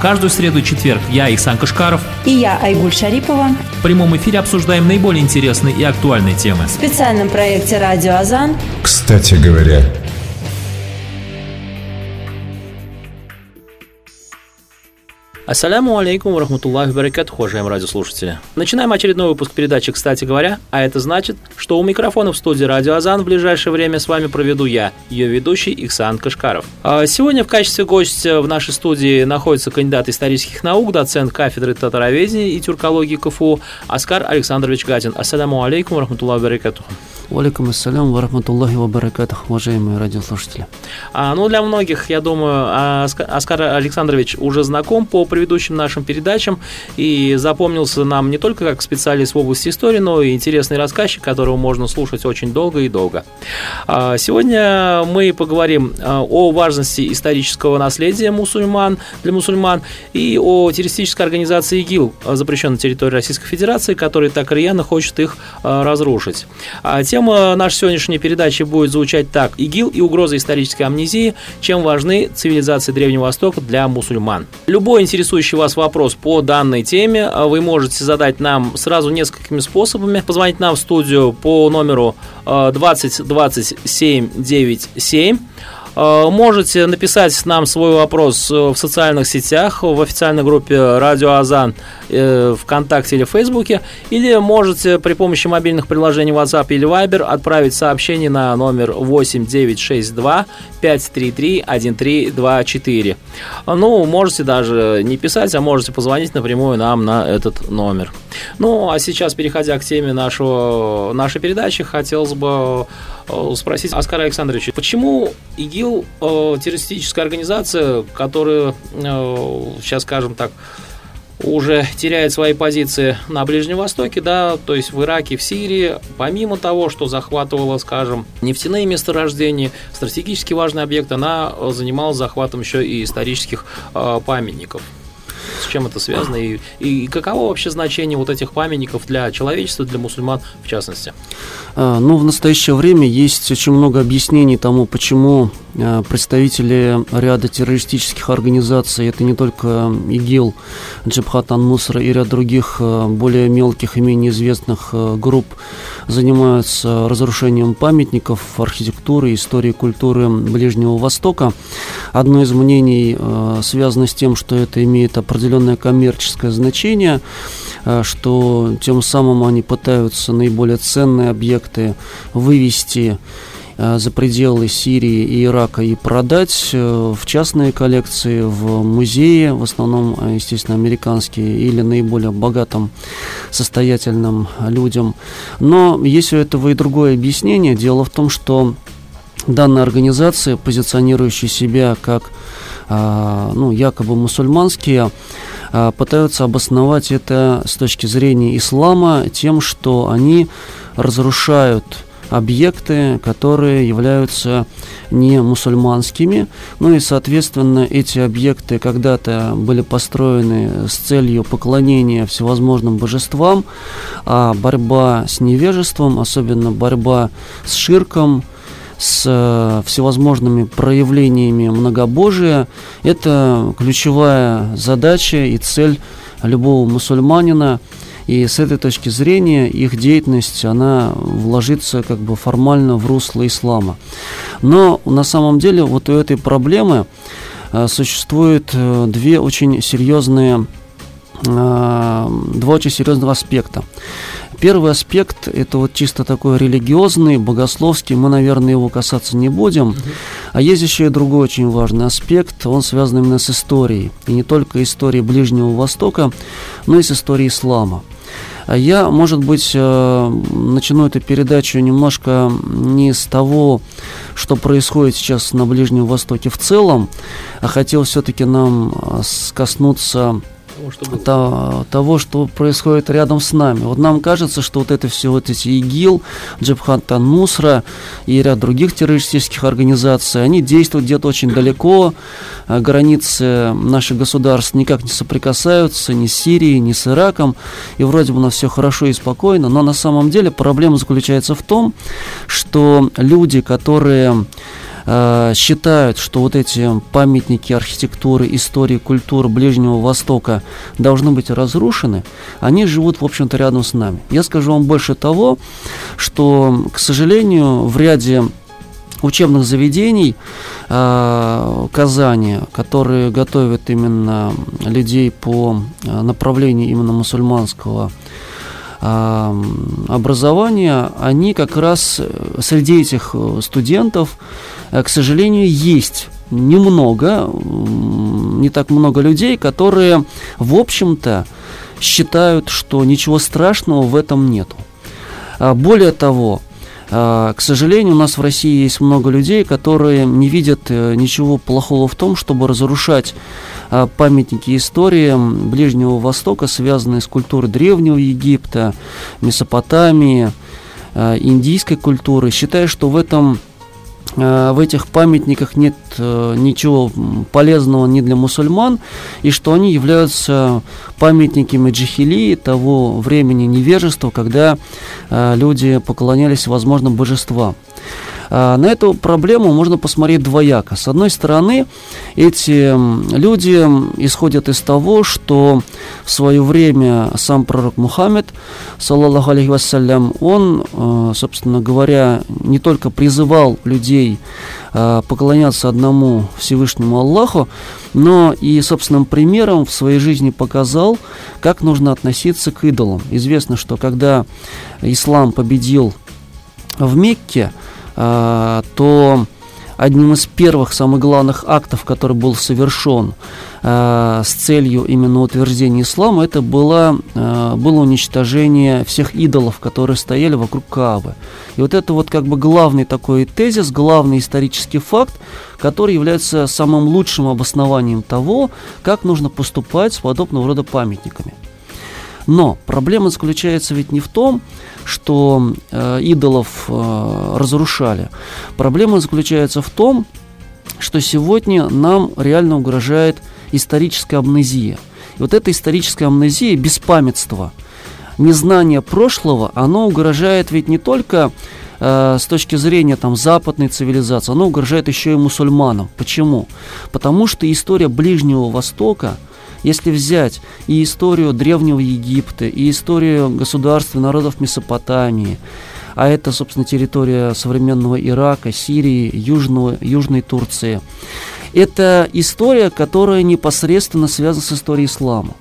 Каждую среду и четверг я, Ихсан Кашкаров и я, Айгуль Шарипова в прямом эфире обсуждаем наиболее интересные и актуальные темы. В специальном проекте «Радио Азан». Кстати говоря, Ассаляму алейкум, рахматуллахи баракат, уважаемые радиослушатели. Начинаем очередной выпуск передачи «Кстати говоря», а это значит, что у микрофона в студии «Радио Азан» в ближайшее время с вами проведу я, ее ведущий Ихсан Кашкаров. А сегодня в качестве гостя в нашей студии находится кандидат исторических наук, доцент кафедры татароведения и тюркологии КФУ Аскар Александрович Гатин. Ассаляму алейкум, рахматуллахи баракату. Валикум ассалям, варахматуллахи вабаракатух, уважаемые радиослушатели. А, ну, для многих, я думаю, Оскар Александрович уже знаком по предыдущим нашим передачам и запомнился нам не только как специалист в области истории, но и интересный рассказчик, которого можно слушать очень долго и долго. А, сегодня мы поговорим а, о важности исторического наследия мусульман для мусульман и о террористической организации ИГИЛ, запрещенной на территории Российской Федерации, который так рьяно хочет их а, разрушить. Тем Тема нашей сегодняшней передачи будет звучать так. ИГИЛ и угроза исторической амнезии. Чем важны цивилизации Древнего Востока для мусульман? Любой интересующий вас вопрос по данной теме а, вы можете задать нам сразу несколькими способами. Позвонить нам в студию по номеру 20 27 97 Э, можете написать нам свой вопрос э, в социальных сетях, в официальной группе Радио Азан ВКонтакте или Фейсбуке, или можете при помощи мобильных приложений WhatsApp или Viber отправить сообщение на номер 8962 533 1324. Ну, можете даже не писать, а можете позвонить напрямую нам на этот номер. Ну, а сейчас, переходя к теме нашего, нашей передачи, хотелось бы Э, спросить Оскара Александровича, почему ИГИЛ э, террористическая организация, которая э, сейчас, скажем так, уже теряет свои позиции на Ближнем Востоке, да, то есть в Ираке, в Сирии, помимо того, что захватывала, скажем, нефтяные месторождения, стратегически важный объект, она занималась захватом еще и исторических э, памятников. С чем это связано и, и каково вообще значение вот этих памятников для человечества, для мусульман в частности? А, ну, в настоящее время есть очень много объяснений тому, почему а, представители ряда террористических организаций, это не только ИГИЛ, Джабхат Ан-Нусра и ряд других а, более мелких и менее известных групп, занимаются разрушением памятников, архитектуры, истории культуры Ближнего Востока. Одно из мнений связано с тем, что это имеет определенное коммерческое значение, что тем самым они пытаются наиболее ценные объекты вывести э, за пределы Сирии и Ирака и продать э, в частные коллекции, в музеи, в основном, э, естественно, американские или наиболее богатым, состоятельным людям. Но есть у этого и другое объяснение. Дело в том, что данная организация, позиционирующая себя как ну, якобы мусульманские, пытаются обосновать это с точки зрения ислама тем, что они разрушают объекты, которые являются не мусульманскими. Ну и, соответственно, эти объекты когда-то были построены с целью поклонения всевозможным божествам, а борьба с невежеством, особенно борьба с ширком, с э, всевозможными проявлениями многобожия, это ключевая задача и цель любого мусульманина – и с этой точки зрения их деятельность, она вложится как бы формально в русло ислама. Но на самом деле вот у этой проблемы э, существует э, две очень серьезные два очень серьезных аспекта. Первый аспект – это вот чисто такой религиозный, богословский, мы, наверное, его касаться не будем. А есть еще и другой очень важный аспект, он связан именно с историей. И не только историей Ближнего Востока, но и с историей ислама. А я, может быть, э, начну эту передачу немножко не с того, что происходит сейчас на Ближнем Востоке в целом, а хотел все-таки нам э, коснуться того, что, было. То, того, что происходит рядом с нами. Вот нам кажется, что вот это все, вот эти ИГИЛ, Джабхат Нусра и ряд других террористических организаций, они действуют где-то очень далеко, а границы наших государств никак не соприкасаются ни с Сирией, ни с Ираком, и вроде бы у нас все хорошо и спокойно, но на самом деле проблема заключается в том, что люди, которые э, считают, что вот эти памятники архитектуры, истории, культуры Ближнего Востока должны быть разрушены, они живут, в общем-то, рядом с нами. Я скажу вам больше того, что, к сожалению, в ряде учебных заведений э, Казани, которые готовят именно людей по э, направлению именно мусульманского э, образования, они как раз среди этих э, студентов, к сожалению, есть немного, не так много людей, которые, в общем-то, считают, что ничего страшного в этом нету. А более того, а, к сожалению, у нас в России есть много людей, которые не видят э, ничего плохого в том, чтобы разрушать а, памятники истории Ближнего Востока, связанные с культурой Древнего Египта, Месопотамии, индийской культуры, считая, что в этом Э, в этих памятниках нет э, ничего полезного ни для мусульман, и что они являются памятниками джихилии, того времени невежества, когда э, люди поклонялись, возможно, божествам. А, на эту проблему можно посмотреть двояко. С одной стороны, эти люди исходят из того, что в свое время сам пророк Мухаммед, саллаллаху алейхи вассалям, он, э, собственно говоря, не только призывал людей э, поклоняться одному Всевышнему Аллаху, но и собственным примером в своей жизни показал, как нужно относиться к идолам. Известно, что когда ислам победил в Мекке, то одним из первых, самых главных актов, который был совершен э, с целью именно утверждения ислама, это было, э, было уничтожение всех идолов, которые стояли вокруг Каабы. И вот это вот как бы главный такой тезис, главный исторический факт, который является самым лучшим обоснованием того, как нужно поступать с подобного рода памятниками. Но проблема заключается ведь не в том, что э, идолов э, разрушали. Проблема заключается в том, что сегодня нам реально угрожает историческая амнезия. И вот эта историческая амнезия, беспамятство, незнание прошлого, оно угрожает ведь не только э, с точки зрения там, западной цивилизации, оно угрожает еще и мусульманам. Почему? Потому что история Ближнего Востока – если взять и историю Древнего Египта, и историю государств и народов Месопотамии, а это, собственно, территория современного Ирака, Сирии, Южного, Южной Турции, это история, которая непосредственно связана с историей ислама.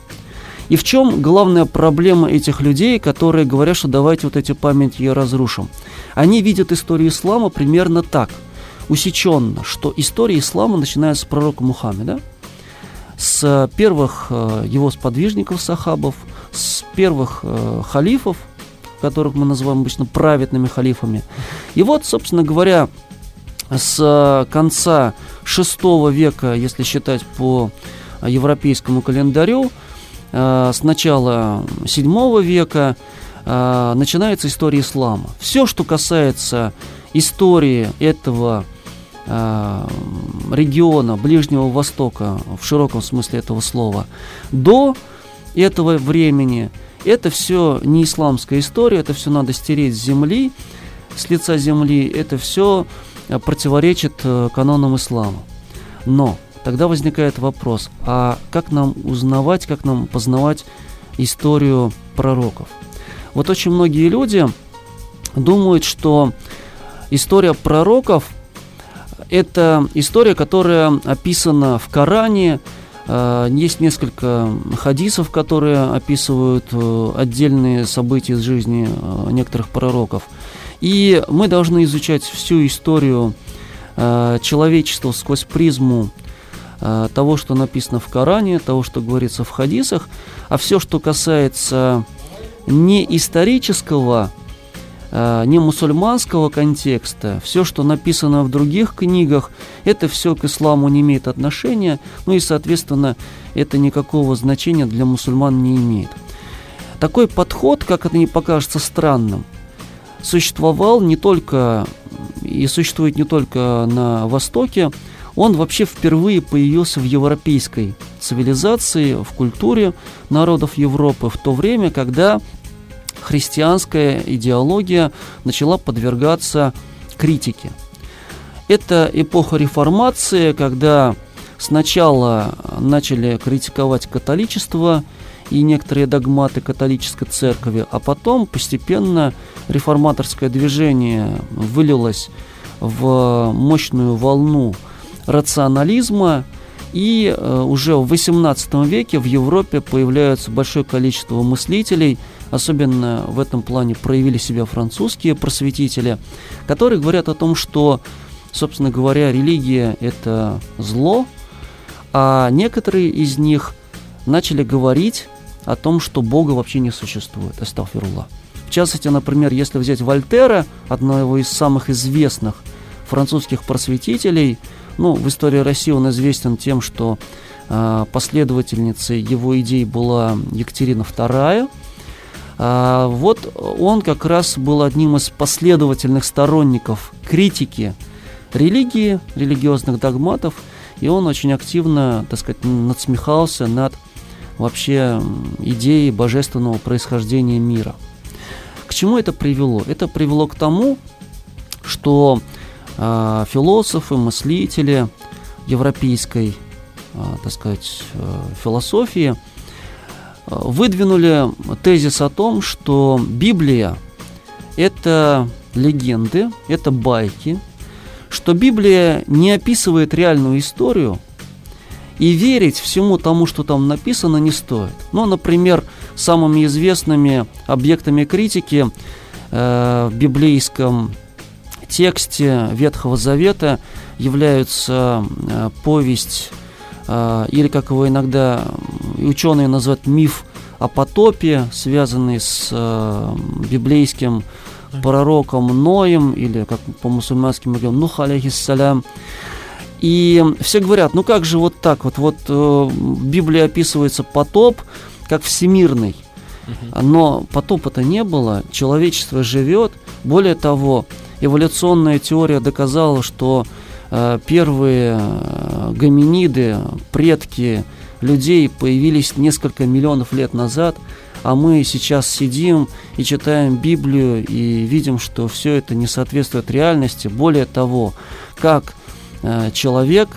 И в чем главная проблема этих людей, которые говорят, что давайте вот эти памяти разрушим? Они видят историю ислама примерно так, усеченно, что история ислама начинается с пророка Мухаммеда, с первых э, его сподвижников сахабов, с первых э, халифов, которых мы называем обычно праведными халифами. И вот, собственно говоря, с конца VI века, если считать по европейскому календарю, э, с начала VII века начинается история ислама. Все, что касается истории этого региона Ближнего Востока в широком смысле этого слова до этого времени это все не исламская история, это все надо стереть с земли, с лица земли, это все э, противоречит э, канонам ислама. Но тогда возникает вопрос, а как нам узнавать, как нам познавать историю пророков? Вот очень многие люди думают, что история пророков это история, которая описана в Коране. Э, есть несколько хадисов, которые описывают э, отдельные события из жизни э, некоторых пророков. И мы должны изучать всю историю человечества сквозь призму того, что написано в Коране, того, что говорится в хадисах, а все, что касается не исторического не мусульманского контекста, все, что написано в других книгах, это все к исламу не имеет отношения, ну и, соответственно, это никакого значения для мусульман не имеет. Такой подход, как это не покажется странным, существовал не только и существует не только на Востоке, он вообще впервые появился в европейской цивилизации, в культуре народов Европы в то время, когда христианская идеология начала подвергаться критике. Это эпоха реформации, когда сначала начали критиковать католичество и некоторые догматы католической церкви, а потом постепенно реформаторское движение вылилось в мощную волну рационализма, и э, уже в XVIII веке в Европе появляется большое количество мыслителей, особенно в этом плане проявили себя французские просветители, которые говорят о том, что, собственно говоря, религия – это зло, а некоторые из них начали говорить о том, что Бога вообще не существует, астафирулlah. В частности, например, если взять Вольтера, одного из самых известных французских просветителей, ну, в истории России он известен тем, что э, последовательницей его идей была Екатерина II. А, вот он как раз был одним из последовательных сторонников критики религии, религиозных догматов, и он очень активно, так сказать, надсмехался над вообще идеей божественного происхождения мира. К чему это привело? Это привело к тому, что э, философы, мыслители европейской, э, так сказать, э, философии выдвинули тезис о том, что Библия – это легенды, это байки, что Библия не описывает реальную историю, и верить всему тому, что там написано, не стоит. Ну, например, самыми известными объектами критики э, в библейском тексте Ветхого Завета являются э, повесть, э, или как его иногда ученые называют миф о потопе, связанный с э, библейским пророком Ноем, или как по-мусульмански мы говорим, Нух алейхиссалям. И все говорят, ну как же вот так вот, вот э, в Библии описывается потоп как всемирный, но потопа-то не было, человечество живет. Более того, эволюционная теория доказала, что э, первые э, гоминиды, предки людей появились несколько миллионов лет назад, а мы сейчас сидим и читаем Библию и видим, что все это не соответствует реальности. Более того, как э, человек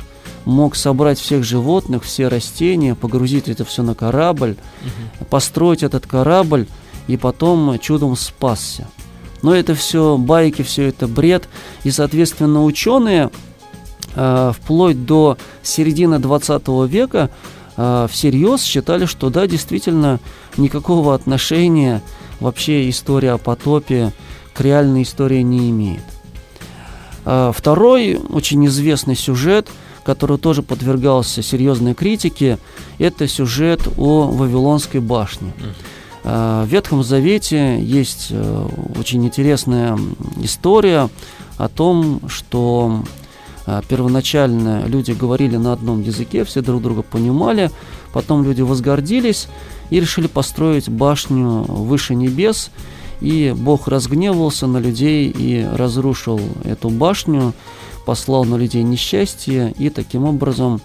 мог собрать всех животных, все растения, погрузить это все на корабль, угу. построить этот корабль и потом чудом спасся. Но это все байки, все это бред. И, соответственно, ученые э, вплоть до середины 20 века э, всерьез считали, что да, действительно, никакого отношения вообще история о потопе к реальной истории не имеет. Э, второй очень известный сюжет, который тоже подвергался серьезной критике, это сюжет о Вавилонской башне. Э, в Ветхом Завете есть э, очень интересная история о том, что первоначально люди говорили на одном языке, все друг друга понимали, потом люди возгордились и решили построить башню выше небес, и Бог разгневался на людей и разрушил эту башню, послал на людей несчастье, и таким образом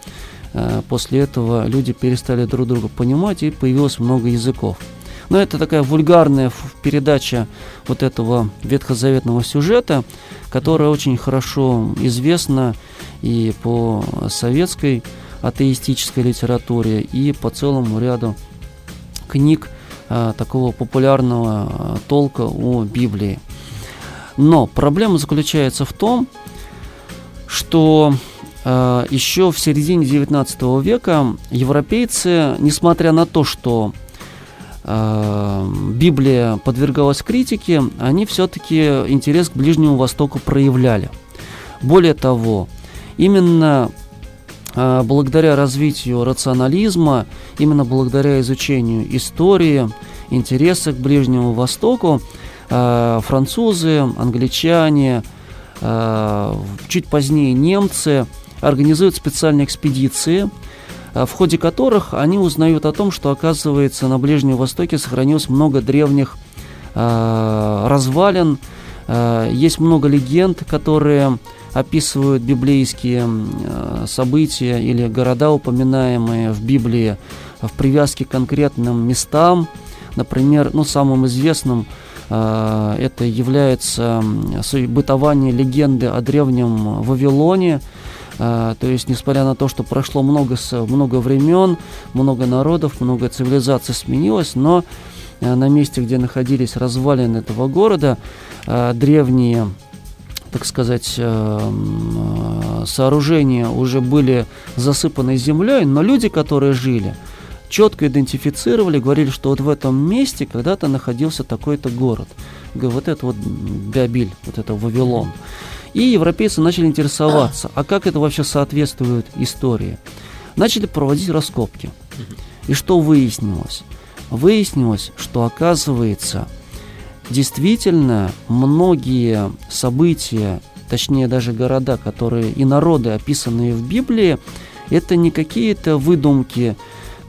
после этого люди перестали друг друга понимать, и появилось много языков. Но это такая вульгарная передача вот этого ветхозаветного сюжета, которая очень хорошо известна и по советской атеистической литературе, и по целому ряду книг а, такого популярного а, толка о Библии. Но проблема заключается в том, что э, еще в середине 19 века европейцы, несмотря на то, что Библия подвергалась критике, они все-таки интерес к Ближнему Востоку проявляли. Более того, именно э, благодаря развитию рационализма, именно благодаря изучению истории, интереса к Ближнему Востоку, э, французы, англичане, чуть позднее немцы организуют специальные экспедиции – Э, в ходе которых они узнают о том, что, оказывается, на Ближнем Востоке сохранилось много древних э, развалин, э, есть много легенд, которые описывают библейские э, события или города, упоминаемые в Библии, в привязке к конкретным местам. Например, ну, самым известным Это является бытование легенды о древнем Вавилоне, то есть, несмотря на то, что прошло много, много времен, много народов, много цивилизаций сменилось, но на месте, где находились развалины этого города, древние так сказать, сооружения уже были засыпаны землей, но люди, которые жили, четко идентифицировали, говорили, что вот в этом месте когда-то находился такой-то город. Вот это вот Биабиль, вот это Вавилон. И европейцы начали интересоваться, а как это вообще соответствует истории. Начали проводить раскопки. И что выяснилось? Выяснилось, что оказывается, действительно многие события, точнее даже города, которые и народы, описанные в Библии, это не какие-то выдумки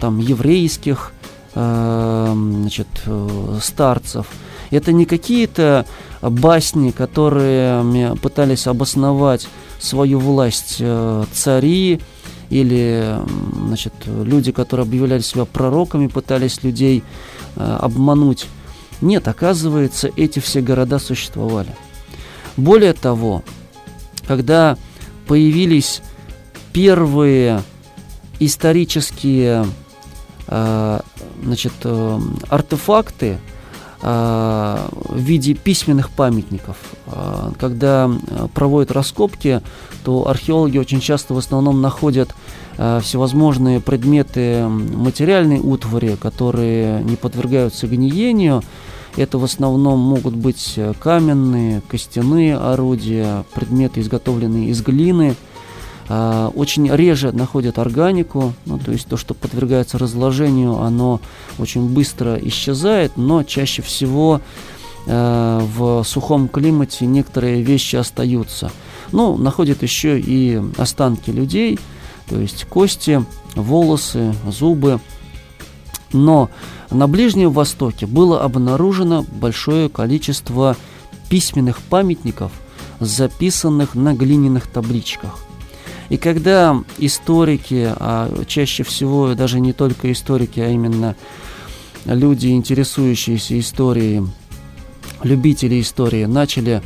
там еврейских э, значит, э, старцев, это не какие-то басни, которые пытались обосновать свою власть э, цари или значит, люди, которые объявляли себя пророками, пытались людей э, обмануть. Нет, оказывается, эти все города существовали. Более того, когда появились первые исторические э, значит, артефакты в виде письменных памятников. Э, когда проводят раскопки, то археологи очень часто в основном находят э, всевозможные предметы материальной утвари, которые не подвергаются гниению, это в основном могут быть э, каменные, костяные орудия, предметы, изготовленные из глины. А, очень реже находят органику, ну, то есть то, что подвергается разложению, оно очень быстро исчезает, но чаще всего э, в сухом климате некоторые вещи остаются. Ну, находят еще и останки людей, то есть кости, волосы, зубы. Но на Ближнем Востоке было обнаружено большое количество письменных памятников, записанных на глиняных табличках. И когда историки, а чаще всего даже не только историки, а именно люди, интересующиеся историей, любители истории, начали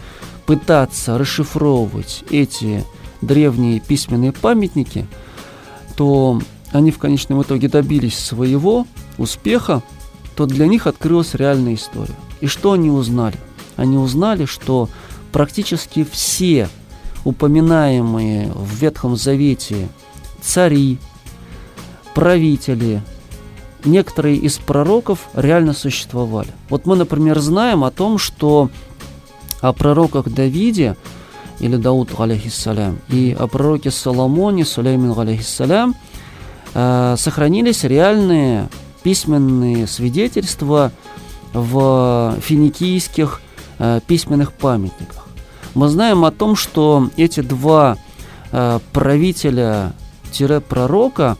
пытаться расшифровывать эти древние письменные памятники, то они в конечном итоге добились своего успеха, то для них открылась реальная история. И что они узнали? Они узнали, что практически все упоминаемые в Ветхом Завете цари, правители, некоторые из пророков реально существовали. Вот мы, например, знаем о том, что о пророках Давиде или Дауд, алейхиссалям, и о пророке Соломоне, Сулеймин, алейхиссалям, э, сохранились реальные письменные свидетельства в финикийских э, письменных памятниках. Мы знаем о том, что эти два э, правителя-пророка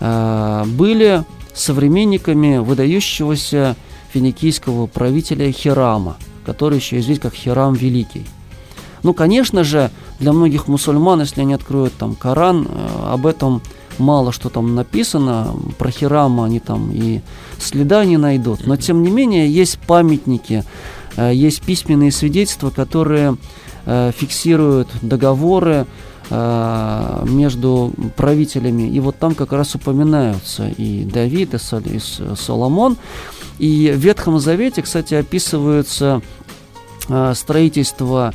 э, были современниками выдающегося финикийского правителя Хирама, который еще известен как Хирам Великий. Ну, конечно же, для многих мусульман, если они откроют там Коран, э, об этом мало что там написано, про Хирама они там и следа не найдут. Но тем не менее есть памятники, есть письменные свидетельства, которые э, фиксируют договоры э, между правителями. И вот там как раз упоминаются и Давид, и Соломон. И в Ветхом Завете, кстати, описывается строительство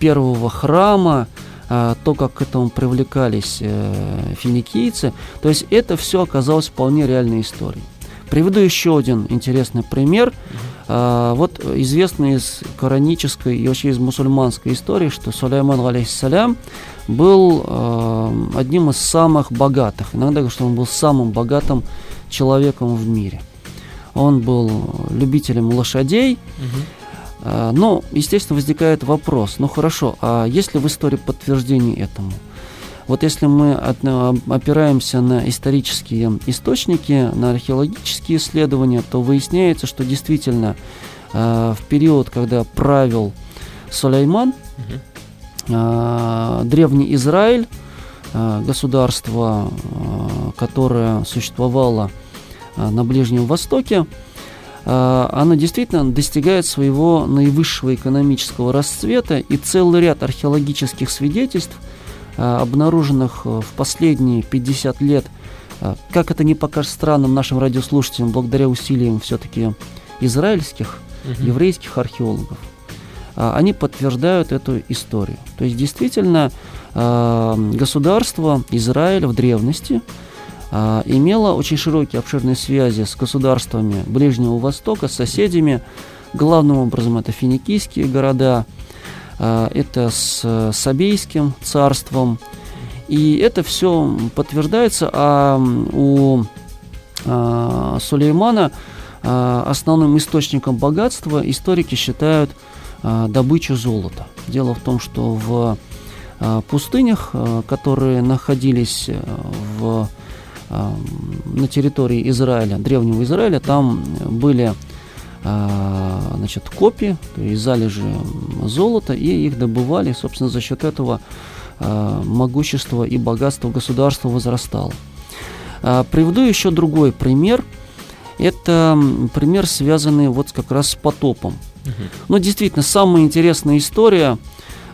первого храма, то, как к этому привлекались э, финикийцы. То есть это все оказалось вполне реальной историей. Приведу еще один интересный пример. А, вот известно из коранической и вообще из мусульманской истории, что Сулейман, алейхиссалям, был э, одним из самых богатых. Иногда говорят, что он был самым богатым человеком в мире. Он был любителем лошадей. Угу. А, но, естественно, возникает вопрос, ну хорошо, а есть ли в истории подтверждение этому? Вот если мы опираемся на исторические источники, на археологические исследования, то выясняется, что действительно а, в период, когда правил Сулейман, угу. древний Израиль, государство, которое существовало на Ближнем Востоке, оно действительно достигает своего наивысшего экономического расцвета, и целый ряд археологических свидетельств, обнаруженных в последние 50 лет, как это не покажет странным нашим радиослушателям, благодаря усилиям все-таки израильских, угу. еврейских археологов, они подтверждают эту историю. То есть действительно государство Израиль в древности – имела очень широкие обширные связи с государствами Ближнего Востока, с соседями. Главным образом это финикийские города, это с Сабейским царством. И это все подтверждается, а у а, Сулеймана основным источником богатства историки считают добычу золота. Дело в том, что в пустынях, которые находились в на территории Израиля, древнего Израиля, там были а, значит, копии, то есть залежи золота, и их добывали, собственно, за счет этого а, могущество и богатство государства возрастало. А, приведу еще другой пример. Это пример, связанный вот как раз с потопом. Угу. Ну, действительно, самая интересная история,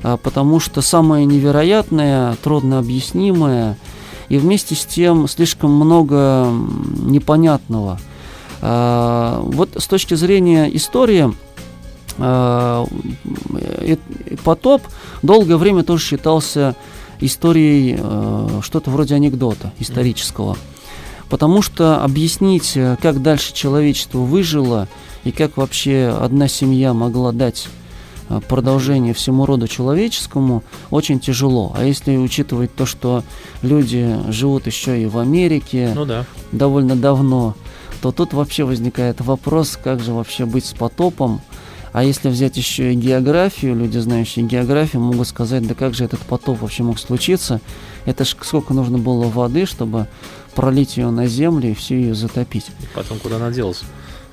потому что самая невероятная, трудно объяснимая – и вместе с тем слишком много непонятного. А, вот с точки зрения истории, а, потоп долгое время тоже считался историей что-то вроде анекдота исторического. Потому что объяснить, как дальше человечество выжило и как вообще одна семья могла дать Э, продолжение всему роду человеческому очень тяжело. А если учитывать то, что люди живут еще и в Америке ну, да. довольно давно, то тут вообще возникает вопрос, как же вообще быть с потопом. А если взять еще и географию, люди, знающие географию, могут сказать, да как же этот потоп вообще мог случиться? Это ж сколько нужно было воды, чтобы пролить ее на землю и всю ее затопить. И потом куда она делась?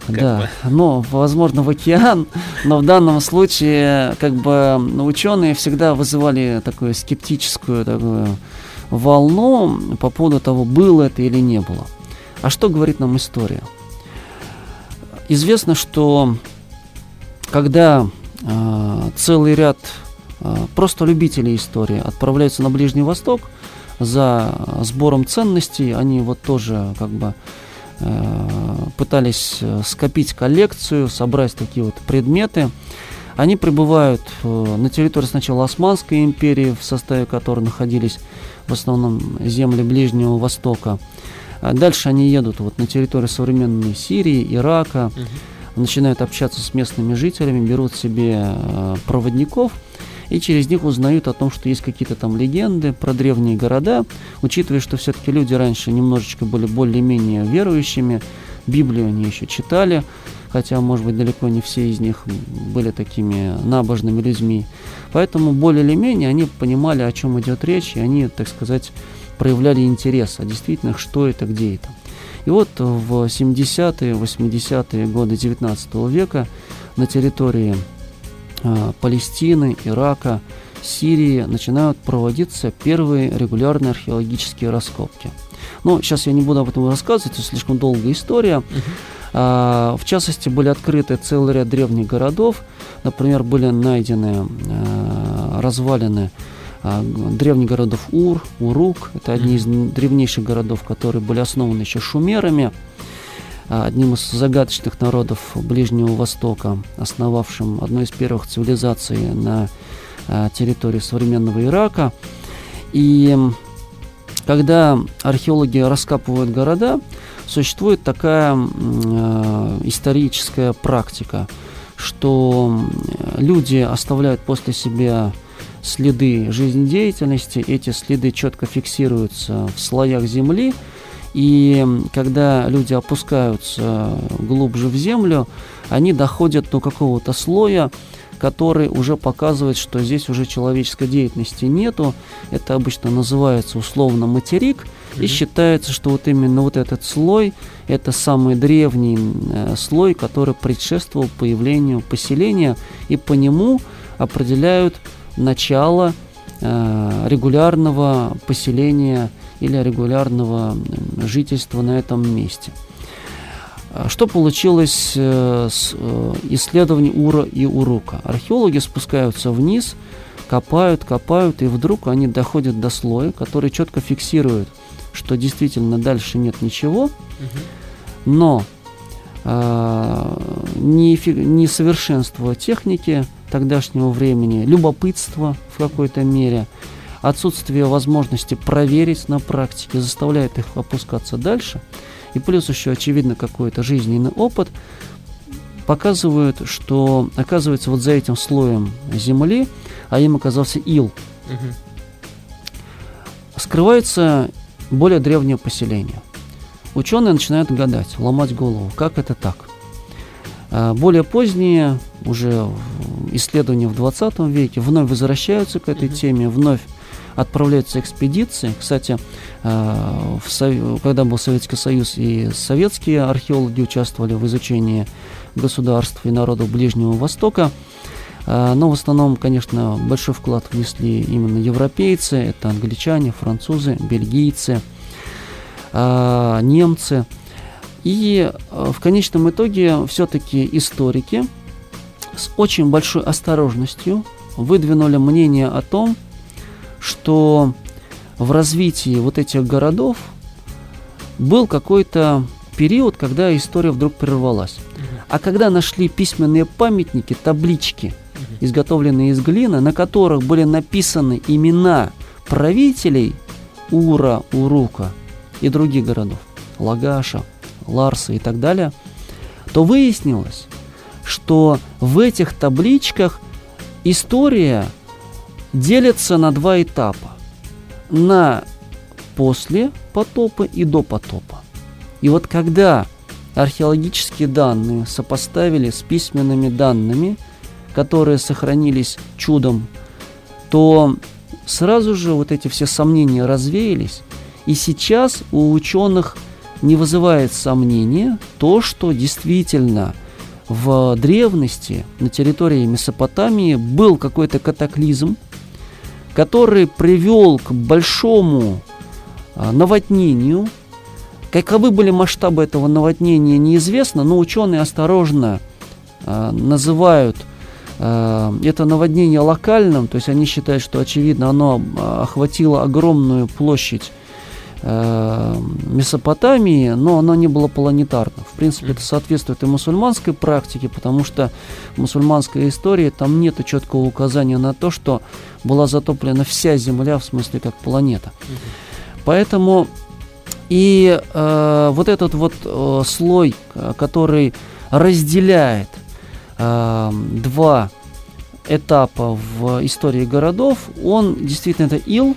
да, бы. но, возможно, в океан, но в данном случае, как бы, ученые всегда вызывали такую скептическую такую волну по поводу того, было это или не было. А что говорит нам история? Известно, что когда э, целый ряд э, просто любителей истории отправляются на Ближний Восток за сбором ценностей, они вот тоже как бы Э, пытались э, скопить коллекцию, собрать такие вот предметы. Они прибывают э, на территории сначала Османской империи, в составе которой находились в основном земли Ближнего Востока. А дальше они едут вот на территорию современной Сирии, Ирака, угу. начинают общаться с местными жителями, берут себе проводников – и через них узнают о том, что есть какие-то там легенды про древние города, учитывая, что все-таки люди раньше немножечко были более-менее верующими, Библию они еще читали, хотя, может быть, далеко не все из них были такими набожными людьми. Поэтому более или менее они понимали, о чем идет речь, и они, так сказать, проявляли интерес, а действительно, что это, где это. И вот в 70-е, 80-е годы 19 века на территории Э, Палестины, Ирака, Сирии начинают проводиться первые регулярные археологические раскопки. Но сейчас я не буду об этом рассказывать, это слишком долгая история. Uh-huh. в частности, были открыты целый ряд древних городов. Например, были найдены а, развалины а, древних городов Ур, Урук. Это одни из древнейших городов, которые были основаны еще шумерами. А, одним из загадочных народов Ближнего Востока, основавшим одну из первых цивилизаций на а, территории современного Ирака. И когда археологи раскапывают города, существует такая э, историческая практика, что люди оставляют после себя следы жизнедеятельности, эти следы четко фиксируются в слоях земли, и когда люди опускаются глубже в землю, они доходят до какого-то слоя, который уже показывает, что здесь уже человеческой деятельности нету. Это обычно называется условно материк. Mm-hmm. И считается, что вот именно вот этот слой – это самый древний э, слой, который предшествовал появлению поселения. И по нему определяют начало э, регулярного поселения или регулярного жительства на этом месте. А что получилось э, с э, исследований Ура и Урука? Археологи спускаются вниз, копают, копают, и вдруг они доходят до слоя, который четко фиксирует, что действительно дальше нет ничего, но э, несовершенство техники тогдашнего времени, любопытство в какой-то мере, отсутствие возможности проверить на практике заставляет их опускаться дальше – и плюс еще, очевидно, какой-то жизненный опыт показывают, что, оказывается, вот за этим слоем земли, а им оказался ил, угу. скрывается более древнее поселение. Ученые начинают гадать, ломать голову, как это так. А более поздние, уже исследования в 20 веке, вновь возвращаются к этой теме, вновь отправляются экспедиции. Кстати, э, в, когда был Советский Союз, и советские археологи участвовали в изучении государств и народов Ближнего Востока. Э, но в основном, конечно, большой вклад внесли именно европейцы, это англичане, французы, бельгийцы, э, немцы. И в конечном итоге все-таки историки с очень большой осторожностью выдвинули мнение о том, что в развитии вот этих городов был какой-то период, когда история вдруг прервалась. А когда нашли письменные памятники, таблички, изготовленные из глины, на которых были написаны имена правителей Ура, Урука и других городов, Лагаша, Ларса и так далее, то выяснилось, что в этих табличках история делятся на два этапа. На после потопа и до потопа. И вот когда археологические данные сопоставили с письменными данными, которые сохранились чудом, то сразу же вот эти все сомнения развеялись, и сейчас у ученых не вызывает сомнения то, что действительно в древности на территории Месопотамии был какой-то катаклизм, который привел к большому а, наводнению. Каковы были масштабы этого наводнения, неизвестно, но ученые осторожно э, называют э, это наводнение локальным, то есть они считают, что, очевидно, оно охватило огромную площадь э, Месопотамии, но оно не было планетарным. В принципе, это соответствует и мусульманской практике, потому что в мусульманской истории там нет четкого указания на то, что была затоплена вся Земля, в смысле как планета. Поэтому и э, вот этот вот э, слой, который разделяет э, два этапа в истории городов, он действительно это ил,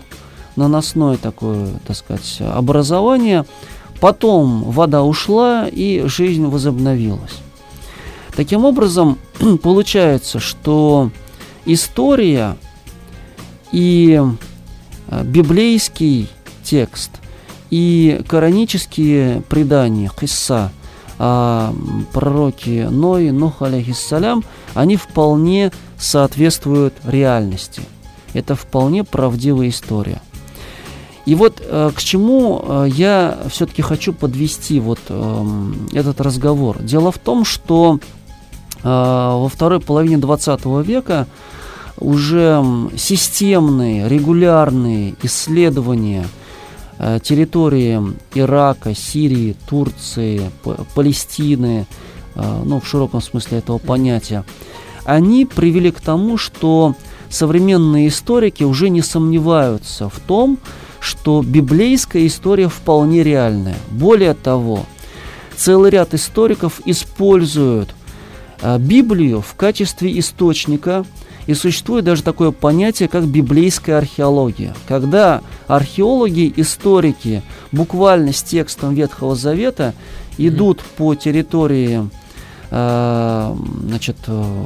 наносное такое, так сказать, образование. Потом вода ушла и жизнь возобновилась. Таким образом, получается, что история и э, библейский текст, и коранические предания, хисса, о пророке Ной, Нух, алейхиссалям, они вполне соответствуют реальности. Это вполне правдивая история. И вот э, к чему э, я все-таки хочу подвести вот э, этот разговор. Дело в том, что э, во второй половине 20 века уже системные, регулярные исследования территории Ирака, Сирии, Турции, Палестины, ну, в широком смысле этого понятия, они привели к тому, что современные историки уже не сомневаются в том, что библейская история вполне реальная. Более того, целый ряд историков используют а, Библию в качестве источника, и существует даже такое понятие, как библейская археология. Когда археологи, историки буквально с текстом Ветхого Завета идут по территории а, значит, э,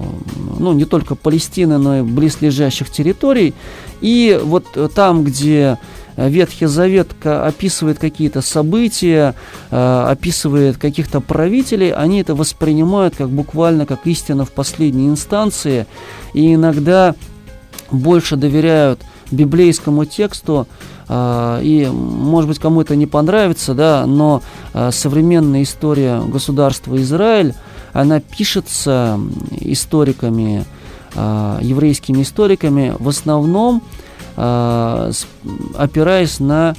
ну, не только Палестины, но и близлежащих территорий. И вот там, где Ветхий Завет описывает какие-то события, э, описывает каких-то правителей, они это воспринимают как буквально как истина в последней инстанции, и иногда больше доверяют библейскому тексту, э, и, может быть, кому это не понравится, да, но э, современная история государства Израиль, она пишется историками, еврейскими историками, в основном опираясь на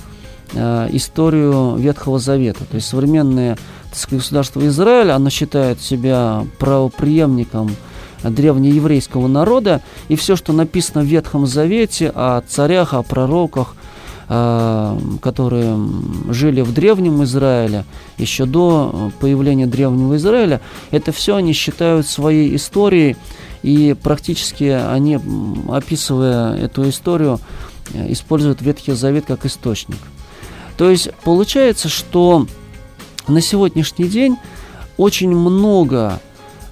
э, историю Ветхого Завета. То есть современное сказать, государство Израиль, оно считает себя правоприемником древнееврейского народа, и все, что написано в Ветхом Завете о царях, о пророках, э, которые жили в Древнем Израиле, еще до появления Древнего Израиля, это все они считают своей историей, и практически они, описывая эту историю, э, используют Ветхий Завет как источник. То есть получается, что на сегодняшний день очень много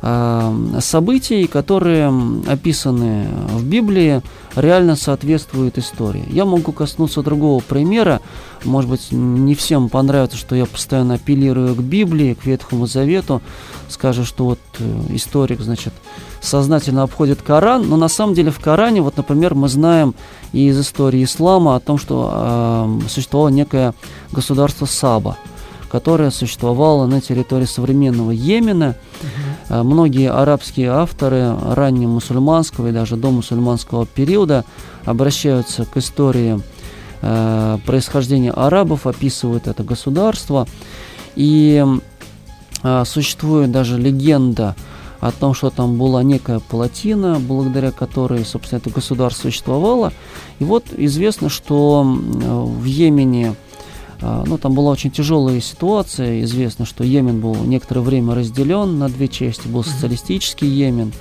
э, событий, которые описаны в Библии, реально соответствуют истории. Я могу коснуться другого примера. Может быть, не всем понравится, что я постоянно апеллирую к Библии, к Ветхому Завету. Скажу, что вот э, историк, значит, сознательно обходит Коран, но на самом деле в Коране, вот, например, мы знаем из истории ислама о том, что э, существовало некое государство Саба – которая существовала на территории современного Йемена. Угу. Многие арабские авторы раннемусульманского и даже до мусульманского периода обращаются к истории э, происхождения арабов, описывают это государство. И э, существует даже легенда о том, что там была некая плотина, благодаря которой, собственно, это государство существовало. И вот известно, что в Йемене а, ну, там была очень тяжелая ситуация. Известно, что Йемен был некоторое время разделен на две части. Был социалистический Йемен,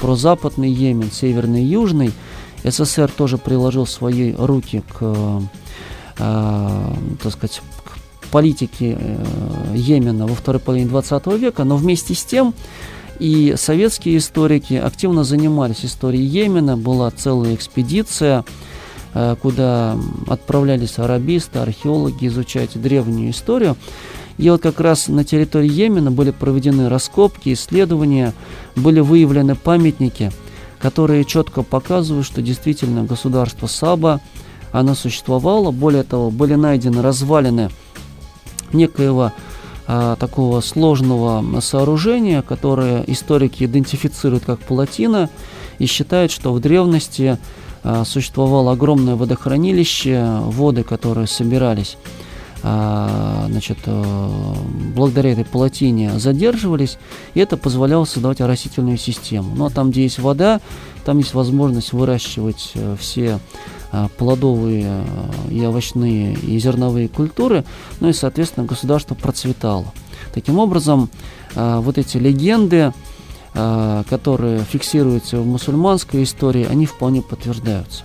прозападный Йемен, северный и южный. СССР тоже приложил свои руки к, э, так сказать, к политике э, Йемена во второй половине 20 века, но вместе с тем и советские историки активно занимались историей Йемена, была целая экспедиция, Э, куда отправлялись арабисты, археологи изучать древнюю историю. И вот как раз на территории Йемена были проведены раскопки, исследования, были выявлены памятники, которые четко показывают, что действительно государство Саба, оно существовало. Более того, были найдены развалины некоего а, такого сложного сооружения, которое историки идентифицируют как плотина и считают, что в древности а, существовало огромное водохранилище, воды, которые собирались а, значит, э, благодаря этой плотине задерживались, и это позволяло создавать растительную систему. Но там, где есть вода, там есть возможность выращивать э, все а, плодовые э, и овощные и зерновые культуры, ну и, соответственно, государство процветало. Таким образом, вот эти легенды, которые фиксируются в мусульманской истории, они вполне подтверждаются.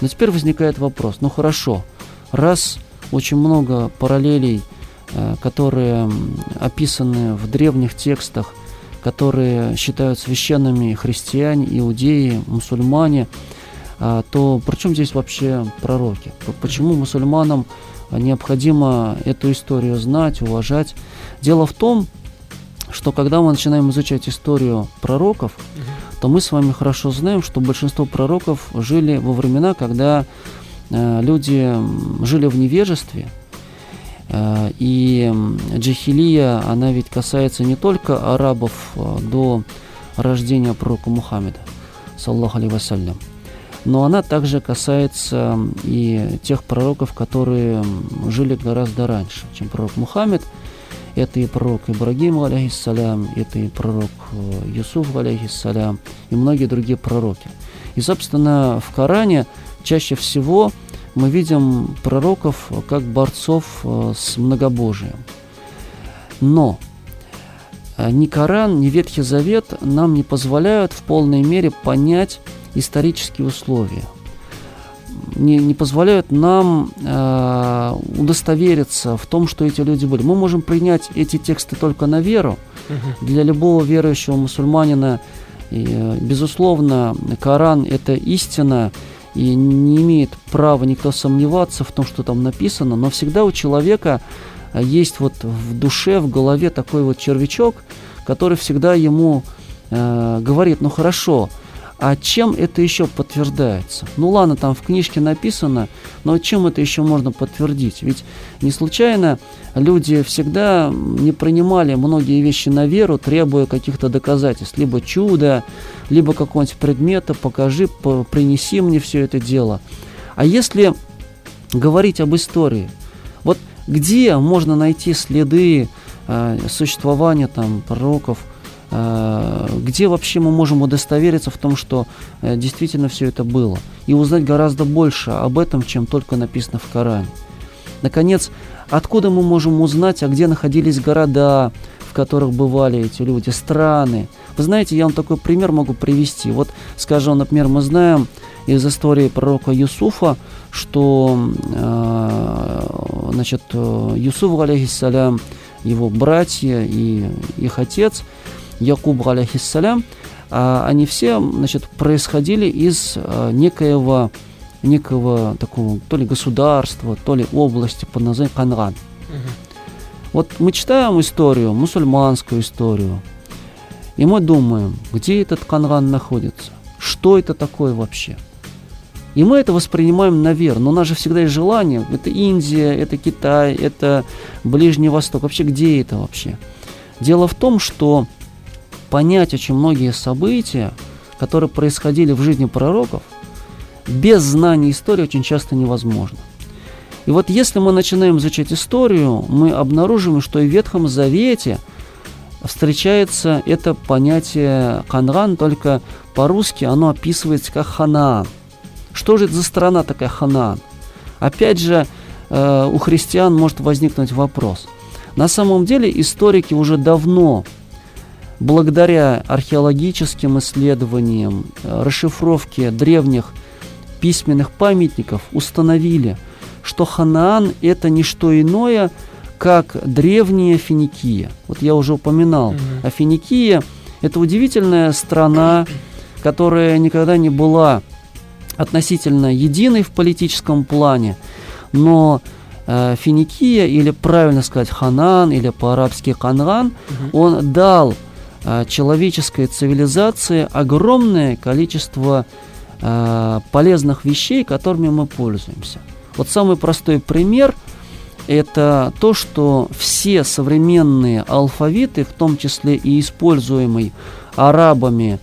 Но теперь возникает вопрос, ну хорошо, раз очень много параллелей, которые описаны в древних текстах, которые считают священными христиане, иудеи, мусульмане, то при чем здесь вообще пророки? Почему мусульманам необходимо эту историю знать, уважать? Дело в том, что когда мы начинаем изучать историю пророков, то мы с вами хорошо знаем, что большинство пророков жили во времена, когда э, люди жили в невежестве. Э, и джихилия, она ведь касается не только арабов э, до рождения пророка Мухаммеда, саллаху алейhi вассалям, но она также касается и тех пророков, которые жили гораздо раньше, чем пророк Мухаммед – это и пророк Ибрагим, алейхиссалям, это и пророк э, Юсуф, алейхиссалям, и многие другие пророки. И, собственно, в Коране чаще всего мы видим пророков как борцов э, с многобожием. Но э, ни Коран, ни Ветхий Завет нам не позволяют в полной мере понять исторические условия – не, не позволяют нам э, удостовериться в том, что эти люди были. Мы можем принять эти тексты только на веру. Для любого верующего мусульманина, и, э, безусловно, Коран – это истина, и не имеет права никто сомневаться в том, что там написано, но всегда у человека э, есть вот в душе, в голове такой вот червячок, который всегда ему э, говорит, ну хорошо, А чем это еще подтверждается? Ну ладно, там в книжке написано, но чем это еще можно подтвердить? Ведь не случайно люди всегда не принимали многие вещи на веру, требуя каких-то доказательств. Либо чуда, либо какого-нибудь предмета, покажи, принеси мне все это дело. А если говорить об истории, вот где можно найти следы э, существования там пророков – где вообще мы можем удостовериться в том, что э, действительно все это было, и узнать гораздо больше об этом, чем только написано в Коране. Наконец, откуда мы можем узнать, а где находились города, в которых бывали эти люди, страны. Вы знаете, я вам такой пример могу привести. Вот, скажем, например, мы знаем из истории пророка Юсуфа, что э, значит, Юсуф, алейхиссалям, его братья и их отец – Якуб, алейхиссалям, а, они все значит, происходили из а, некоего, некого такого то ли государства, то ли области под названием Канран. Угу. Вот мы читаем историю, мусульманскую историю, и мы думаем, где этот Канран находится, что это такое вообще. И мы это воспринимаем на веру. Но у нас же всегда есть желание. Это Индия, это Китай, это Ближний Восток. Вообще, где это вообще? Дело в том, что понять очень многие события, которые происходили в жизни пророков, без знания истории очень часто невозможно. И вот если мы начинаем изучать историю, мы обнаружим, что и в Ветхом Завете встречается это понятие Ханран, только по-русски оно описывается как Ханаан. Что же это за страна такая Ханаан? Опять же, э, у христиан может возникнуть вопрос. На самом деле историки уже давно благодаря археологическим исследованиям, э, расшифровке древних письменных памятников установили, что Ханаан – это не что иное, как древняя Финикия. Вот я уже упоминал, mm а Финикия – это удивительная страна, которая никогда не была относительно единой в политическом плане, но э, Финикия, или правильно сказать Ханан, или по-арабски Канран, угу. он дал человеческой цивилизации огромное количество э, полезных вещей, которыми мы пользуемся. Вот самый простой пример – это то, что все современные алфавиты, в том числе и используемый арабами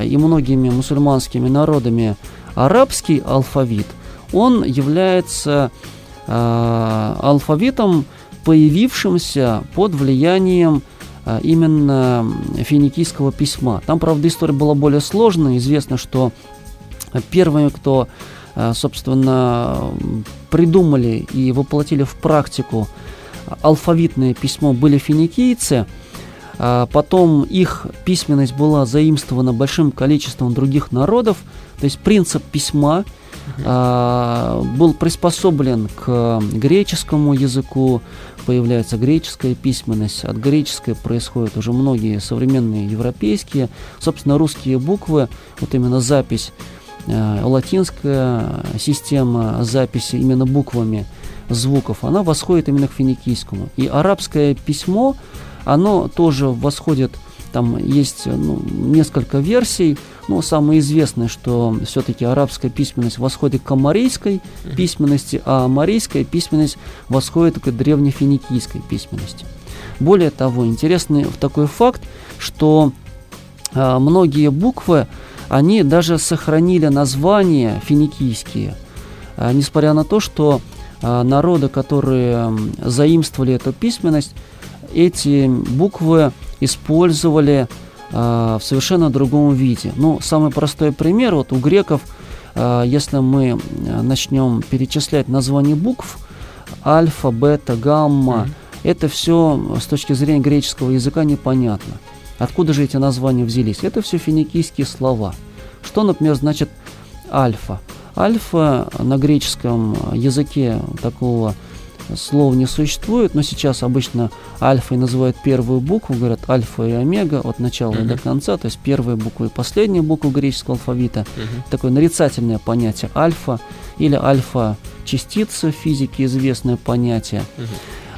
и многими мусульманскими народами арабский алфавит, он является э, алфавитом, появившимся под влиянием а, именно финикийского письма. Там, правда, история была более сложная. Известно, что первыми, кто, а, собственно, придумали и воплотили в практику алфавитное письмо, были финикийцы. А, потом их письменность была заимствована большим количеством других народов. То есть принцип письма был приспособлен к греческому языку, появляется греческая письменность, от греческой происходят уже многие современные европейские, собственно, русские буквы, вот именно запись, э, латинская система записи именно буквами звуков, она восходит именно к финикийскому. И арабское письмо, оно тоже восходит, там есть ну, несколько версий, ну, самое известное, что все-таки арабская письменность восходит к амарийской письменности, а амарийская письменность восходит к древнефиникийской письменности. Более того, интересный такой факт, что а, многие буквы, они даже сохранили названия финикийские, а, несмотря на то, что а, народы, которые заимствовали эту письменность, эти буквы использовали а, в совершенно другом виде. Ну, самый простой пример, вот у греков, а, если мы а, начнем перечислять названия букв, альфа, бета, гамма, mm-hmm. это все с точки зрения греческого языка непонятно. Откуда же эти названия взялись? Это все финикийские слова. Что, например, значит альфа? Альфа на греческом языке такого слов не существует, но сейчас обычно альфой называют первую букву, говорят альфа и омега от начала uh-huh. и до конца, то есть первая буква и последняя буква греческого алфавита. Uh-huh. Такое нарицательное понятие альфа или альфа частица в физике известное понятие. Uh-huh.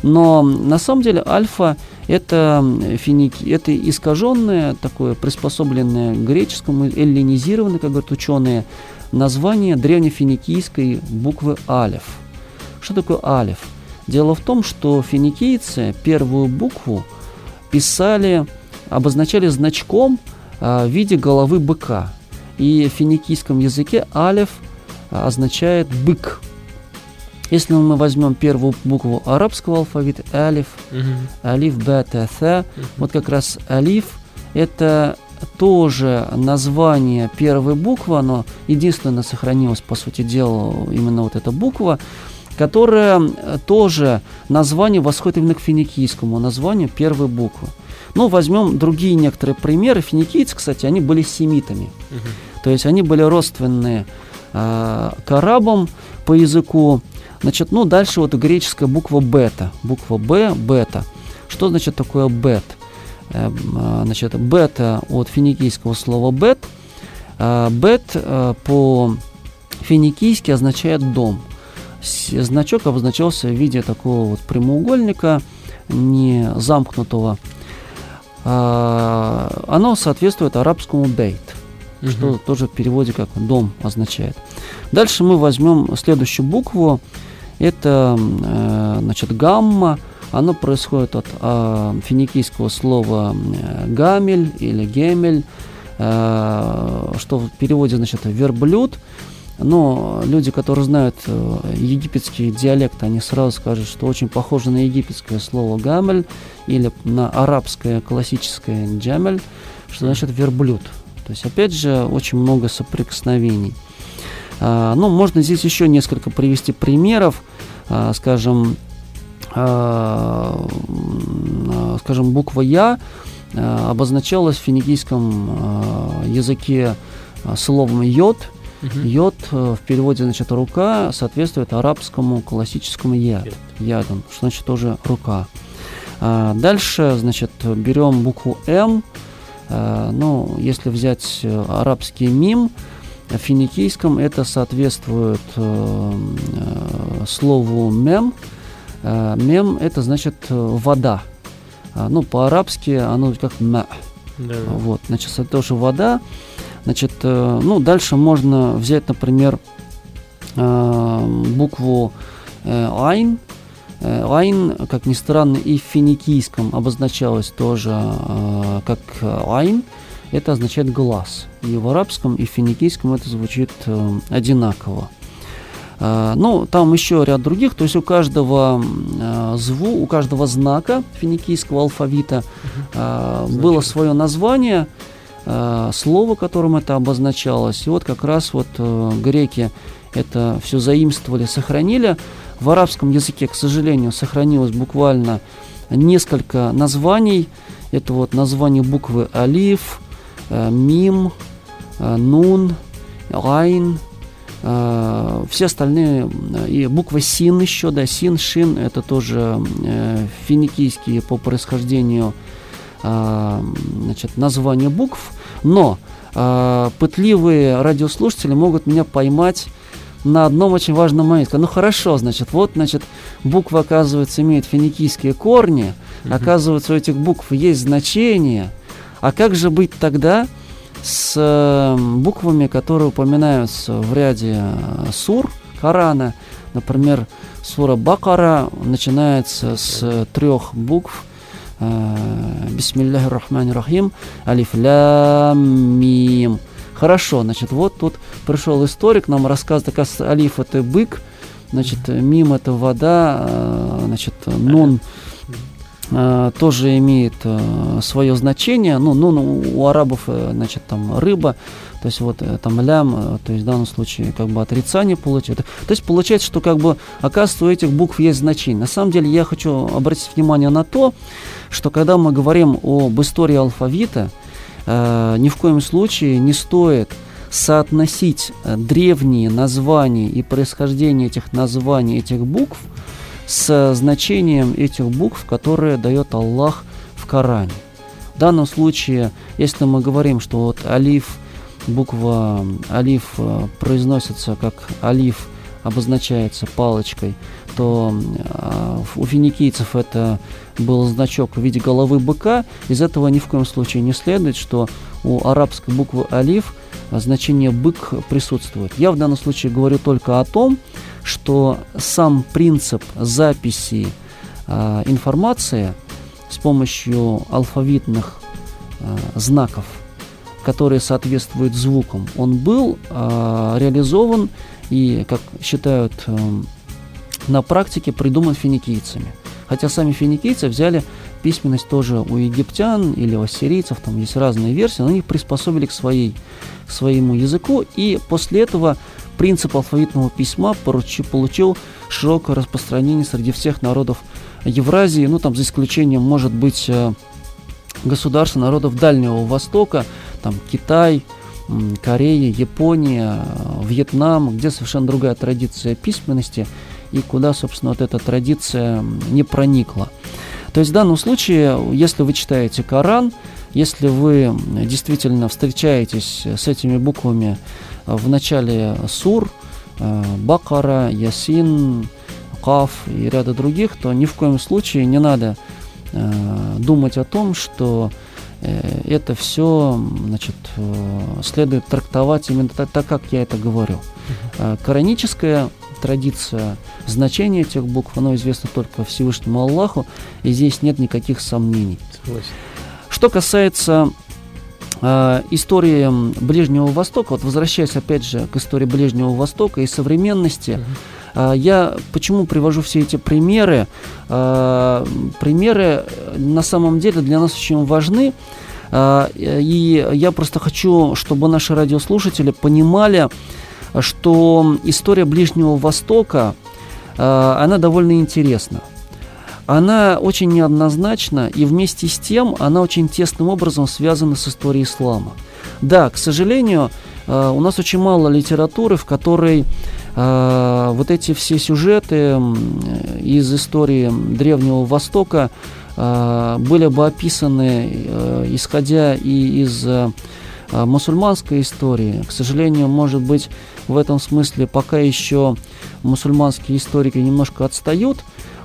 Но на самом деле альфа это, финики, это искаженное, такое приспособленное к греческому, эллинизированное, как говорят ученые, название древнефиникийской буквы алиф. Что такое алиф? Дело в том, что финикийцы первую букву писали, обозначали значком а, в виде головы быка. И в финикийском языке алиф означает бык. Если мы возьмем первую букву арабского алфавита, алиф, угу. алиф, бета, th, угу. вот как раз алиф – это тоже название первой буквы, оно единственное сохранилось, по сути дела, именно вот эта буква, которая тоже название восходит именно к финикийскому названию первой буквы. Ну, возьмем другие некоторые примеры. Финикийцы, кстати, они были семитами. Угу. То есть они были родственные э, к арабам по языку, Значит, ну, дальше вот греческая буква бета. Буква Б, бета. Что значит такое бет? Эм, а, значит, бета от финикийского слова бет. А, бет э, по-финикийски означает дом. Значок обозначался в виде такого вот прямоугольника, не замкнутого. А, оно соответствует арабскому бейт, угу. что тоже в переводе как дом означает. Дальше мы возьмем следующую букву. Это э, значит, гамма, оно происходит от э, финикийского слова э, гамель или гемель, э, что в переводе значит верблюд. Но люди, которые знают э, египетский диалект, они сразу скажут, что очень похоже на египетское слово гамель или на арабское классическое джамель, что значит верблюд. То есть, опять же, очень много соприкосновений. А, ну, можно здесь еще несколько привести примеров. А, скажем, а, скажем, буква «Я» обозначалась в финикийском языке словом «йод». Йод в переводе значит рука соответствует арабскому классическому я, ядом, что значит тоже рука. Дальше, значит, берем букву М. Ну, если взять э, арабский мим, в финикийском это соответствует э, э, слову мем. Э, мем это значит э, вода. А, ну, по-арабски оно как ма. Да. Вот, значит, это тоже вода. Значит, э, ну, дальше можно взять, например, э, букву э, айн. Э, айн, как ни странно, и в финикийском обозначалось тоже э, как айн. Это означает глаз. И в арабском, и в финикийском это звучит э, одинаково. Э, ну, там еще ряд других, то есть у каждого э, зву, у каждого знака финикийского алфавита э, было свое название, э, слово, которым это обозначалось. И вот как раз вот э, греки это все заимствовали, сохранили. В арабском языке, к сожалению, сохранилось буквально несколько названий. Это вот название буквы алиф, э, мим, нун, айн, все остальные, и буква син еще, да, син, шин, это тоже финикийские по происхождению значит, названия букв, но пытливые радиослушатели могут меня поймать на одном очень важном моменте. Ну хорошо, значит, вот, значит, буквы, оказывается, имеют финикийские корни, mm-hmm. оказывается, у этих букв есть значение. А как же быть тогда, с эм, буквами, которые упоминаются в ряде э, сур Корана. Например, сура Бакара начинается с трех букв. Э, Бисмиллахи рахмани рахим. Алиф лям мим. Хорошо, значит, вот тут пришел историк, нам рассказывает, оказывается, алиф это бык, значит, мим это вода, э, значит, нун Э, тоже имеет э, свое значение. Ну, ну, у арабов, э, значит, там рыба, то есть вот там лям, то есть в данном случае как бы отрицание получается. То есть получается, что как бы оказывается у этих букв есть значение. На самом деле я хочу обратить внимание на то, что когда мы говорим об истории алфавита, э, ни в коем случае не стоит соотносить древние названия и происхождение этих названий, этих букв с значением этих букв, которые дает Аллах в Коране. В данном случае, если мы говорим, что вот алиф, буква алиф э, произносится как алиф обозначается палочкой, то у финикийцев это был значок в виде головы быка. Из этого ни в коем случае не следует, что у арабской буквы «алиф» значение «бык» присутствует. Я в данном случае говорю только о том, что сам принцип записи э, информации с помощью алфавитных э, знаков, которые соответствуют звукам, он был э, реализован и, как считают э, на практике, придуман финикийцами. Хотя сами финикийцы взяли письменность тоже у египтян или у ассирийцев, там есть разные версии, но они приспособили к, своей, к своему языку, и после этого принцип алфавитного письма поручи, получил широкое распространение среди всех народов Евразии, ну там за исключением, может быть, э, государств народов Дальнего Востока, там Китай, Корея, Япония, э, Вьетнам, где совершенно другая традиция письменности и куда, собственно, вот эта традиция не проникла. То есть в данном случае, если вы читаете Коран, если вы действительно встречаетесь с этими буквами в начале сур, э, Бакара, Ясин, Каф и ряда других, то ни в коем случае не надо э, думать о том, что э, это все значит, следует трактовать именно так, так, как я это говорю. Кораническая традиция, значение этих букв, оно известно только Всевышнему Аллаху, и здесь нет никаких сомнений. Согласен. Что касается э, истории Ближнего Востока, вот возвращаясь опять же к истории Ближнего Востока и современности, uh я почему привожу все эти примеры? Э, примеры на самом деле для нас очень важны. И я просто хочу, чтобы наши радиослушатели понимали, что история Ближнего Востока, э, она довольно интересна. Она очень неоднозначна, и вместе с тем она очень тесным образом связана с историей ислама. Да, к сожалению, э, у нас очень мало литературы, в которой э, вот эти все сюжеты из истории Древнего Востока были бы описаны, исходя и из мусульманской истории. К сожалению, может быть, в этом смысле пока еще мусульманские историки немножко отстают,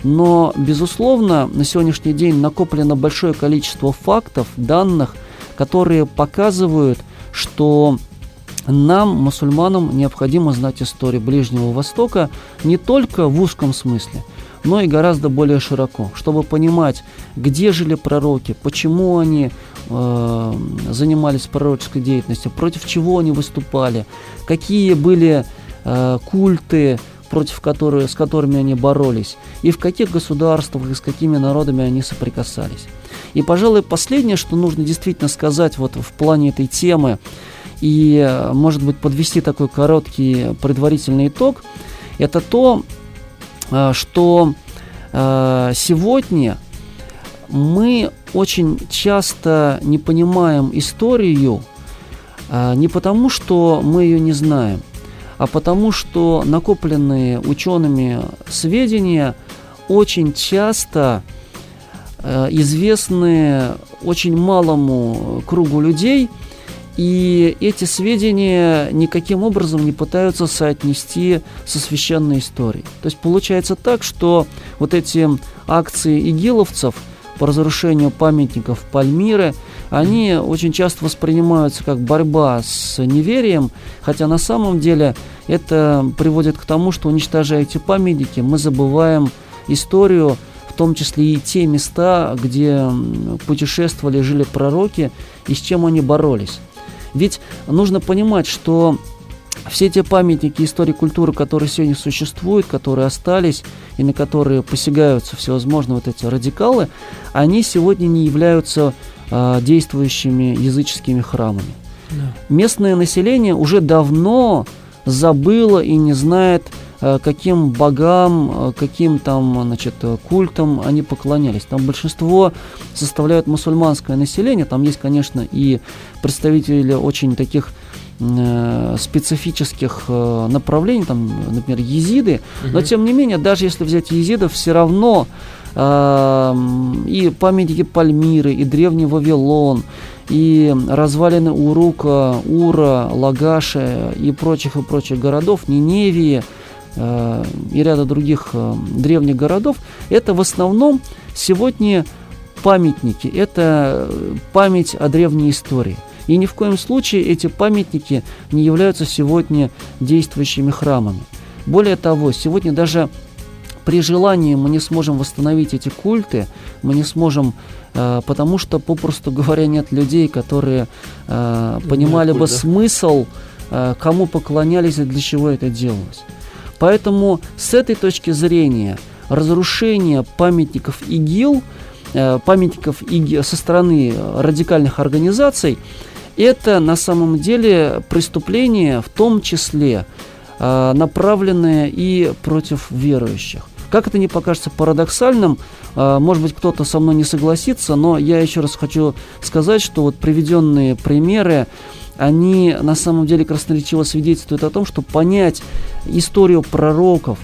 но, безусловно, на сегодняшний день накоплено большое количество фактов, данных, которые показывают, что нам, мусульманам, необходимо знать историю Ближнего Востока не только в узком смысле, но и гораздо более широко, чтобы понимать, где жили пророки, почему они э, занимались пророческой деятельностью, против чего они выступали, какие были э, культы, против которых, с которыми они боролись, и в каких государствах и с какими народами они соприкасались. И, пожалуй, последнее, что нужно действительно сказать вот в плане этой темы, и, может быть, подвести такой короткий предварительный итог, это то, э, что э, сегодня мы очень часто не понимаем историю а, не потому, что мы ее не знаем, а потому, что накопленные учеными сведения очень часто а, известны очень малому кругу людей, и эти сведения никаким образом не пытаются соотнести со священной историей. То есть получается так, что вот эти акции игиловцев – по разрушению памятников Пальмиры, они очень часто воспринимаются как борьба с неверием, хотя на самом деле это приводит к тому, что уничтожая эти памятники, мы забываем историю, в том числе и те места, где путешествовали, жили пророки и с чем они боролись. Ведь нужно понимать, что все те памятники истории культуры, которые сегодня существуют, которые остались и на которые посягаются всевозможные вот эти радикалы, они сегодня не являются э, действующими языческими храмами. Да. Местное население уже давно забыло и не знает, э, каким богам, э, каким там, значит, культам они поклонялись. Там большинство составляют мусульманское население, там есть, конечно, и представители очень таких Э, специфических э, направлений, там, например, езиды, угу. но тем не менее, даже если взять езидов, все равно э, и памятники Пальмиры, и древний Вавилон, и развалины Урука, Ура, Лагаши и прочих и прочих городов, Ниневии, и ряда других древних городов, это в основном сегодня памятники, это память о древней истории. И ни в коем случае эти памятники не являются сегодня действующими храмами. Более того, сегодня даже при желании мы не сможем восстановить эти культы, мы не сможем, э, потому что, попросту говоря, нет людей, которые э, понимали бы смысл, э, кому поклонялись и для чего это делалось. Поэтому с этой точки зрения разрушение памятников ИГИЛ, памятников ИГИЛ со стороны радикальных организаций, это на самом деле преступление, в том числе направленное и против верующих. Как это не покажется парадоксальным, а, может быть, кто-то со мной не согласится, но я еще раз хочу сказать, что вот приведенные примеры, они на самом деле красноречиво свидетельствуют о том, что понять историю пророков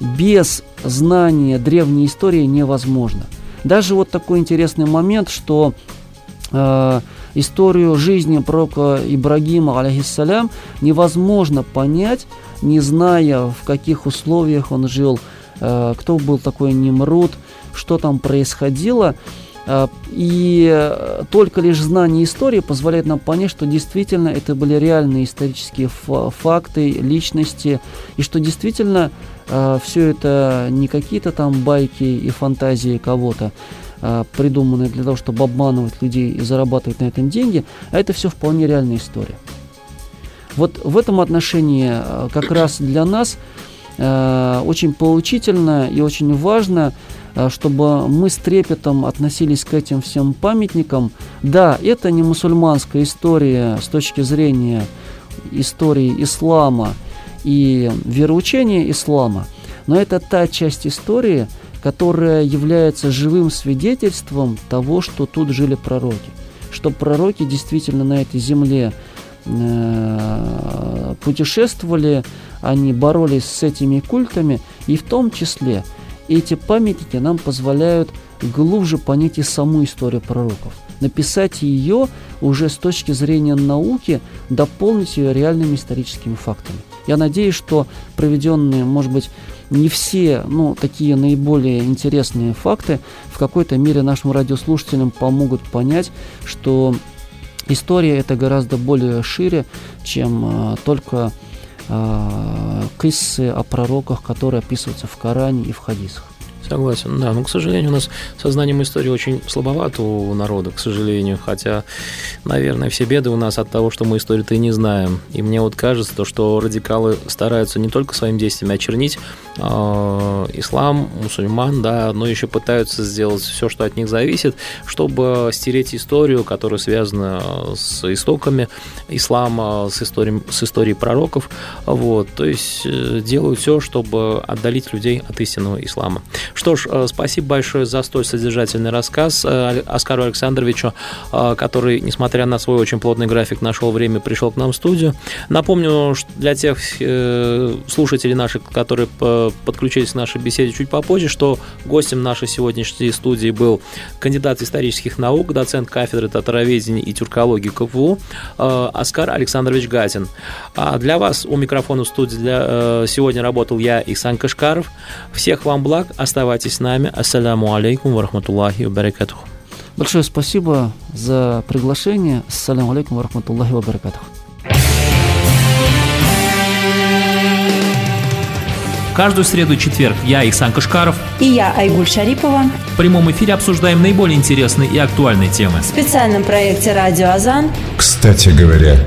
без знания древней истории невозможно. Даже вот такой интересный момент, что э, историю жизни пророка Ибрагима, алейхиссалям, невозможно понять, не зная, в каких условиях он жил, Э, кто был такой Немрод, что там происходило. Э, и только лишь знание истории позволяет нам понять, что действительно это были реальные исторические факты, личности, и что действительно э, все это не какие-то там байки и фантазии кого-то, придуманные для того, чтобы обманывать людей и зарабатывать на этом деньги, а это все вполне реальная история. Вот в этом отношении как раз для нас Э, очень поучительно и очень важно, э, чтобы мы с трепетом относились к этим всем памятникам. Да, это не мусульманская история с точки зрения истории ислама и вероучения ислама, но это та часть истории, которая является живым свидетельством того, что тут жили пророки, что пророки действительно на этой земле э, путешествовали, они боролись с этими культами, и в том числе эти памятники нам позволяют глубже понять и саму историю пророков. Написать ее уже с точки зрения науки, дополнить ее реальными историческими фактами. Я надеюсь, что проведенные, может быть, не все, ну, такие наиболее интересные факты в какой-то мере нашим радиослушателям помогут понять, что история это гораздо более шире, чем э, только э, киссы о пророках, которые описываются в Коране и в хадисах. Согласен, да. Но, к сожалению, у нас со знанием истории очень слабовато у народа, к сожалению. Хотя, наверное, все беды у нас от того, что мы историю-то и не знаем. И мне вот кажется, то, что радикалы стараются не только своим действием очернить э, ислам, мусульман, да, но еще пытаются сделать все, что от них зависит, чтобы стереть историю, которая связана с истоками ислама, с историей, с историей пророков. Вот. То есть э, делают все, чтобы отдалить людей от истинного ислама. Что ж, э, спасибо большое за столь содержательный рассказ э, Оскару Александровичу, э, который, несмотря на свой очень плотный график, нашел время, пришел к нам в студию. Напомню, для тех слушателей наших, которые подключились к нашей беседе чуть попозже, что гостем нашей сегодняшней студии был кандидат исторических наук, доцент кафедры татароведения и тюркологии КФУ Оскар Александрович Гатин. А для вас у микрофона в студии для, сегодня работал я, Исан Кашкаров. Всех вам благ, оставайтесь Оставайтесь с нами. Ассаляму алейкум ва рахматуллахи ва баракатуху. Большое спасибо за приглашение. Ассаляму алейкум ва рахматуллахи ва баракатуху. Каждую среду и четверг я, Ихсан Кашкаров и я, Айгуль Шарипова в прямом эфире обсуждаем наиболее интересные и актуальные темы. В специальном проекте «Радио Азан». Кстати говоря,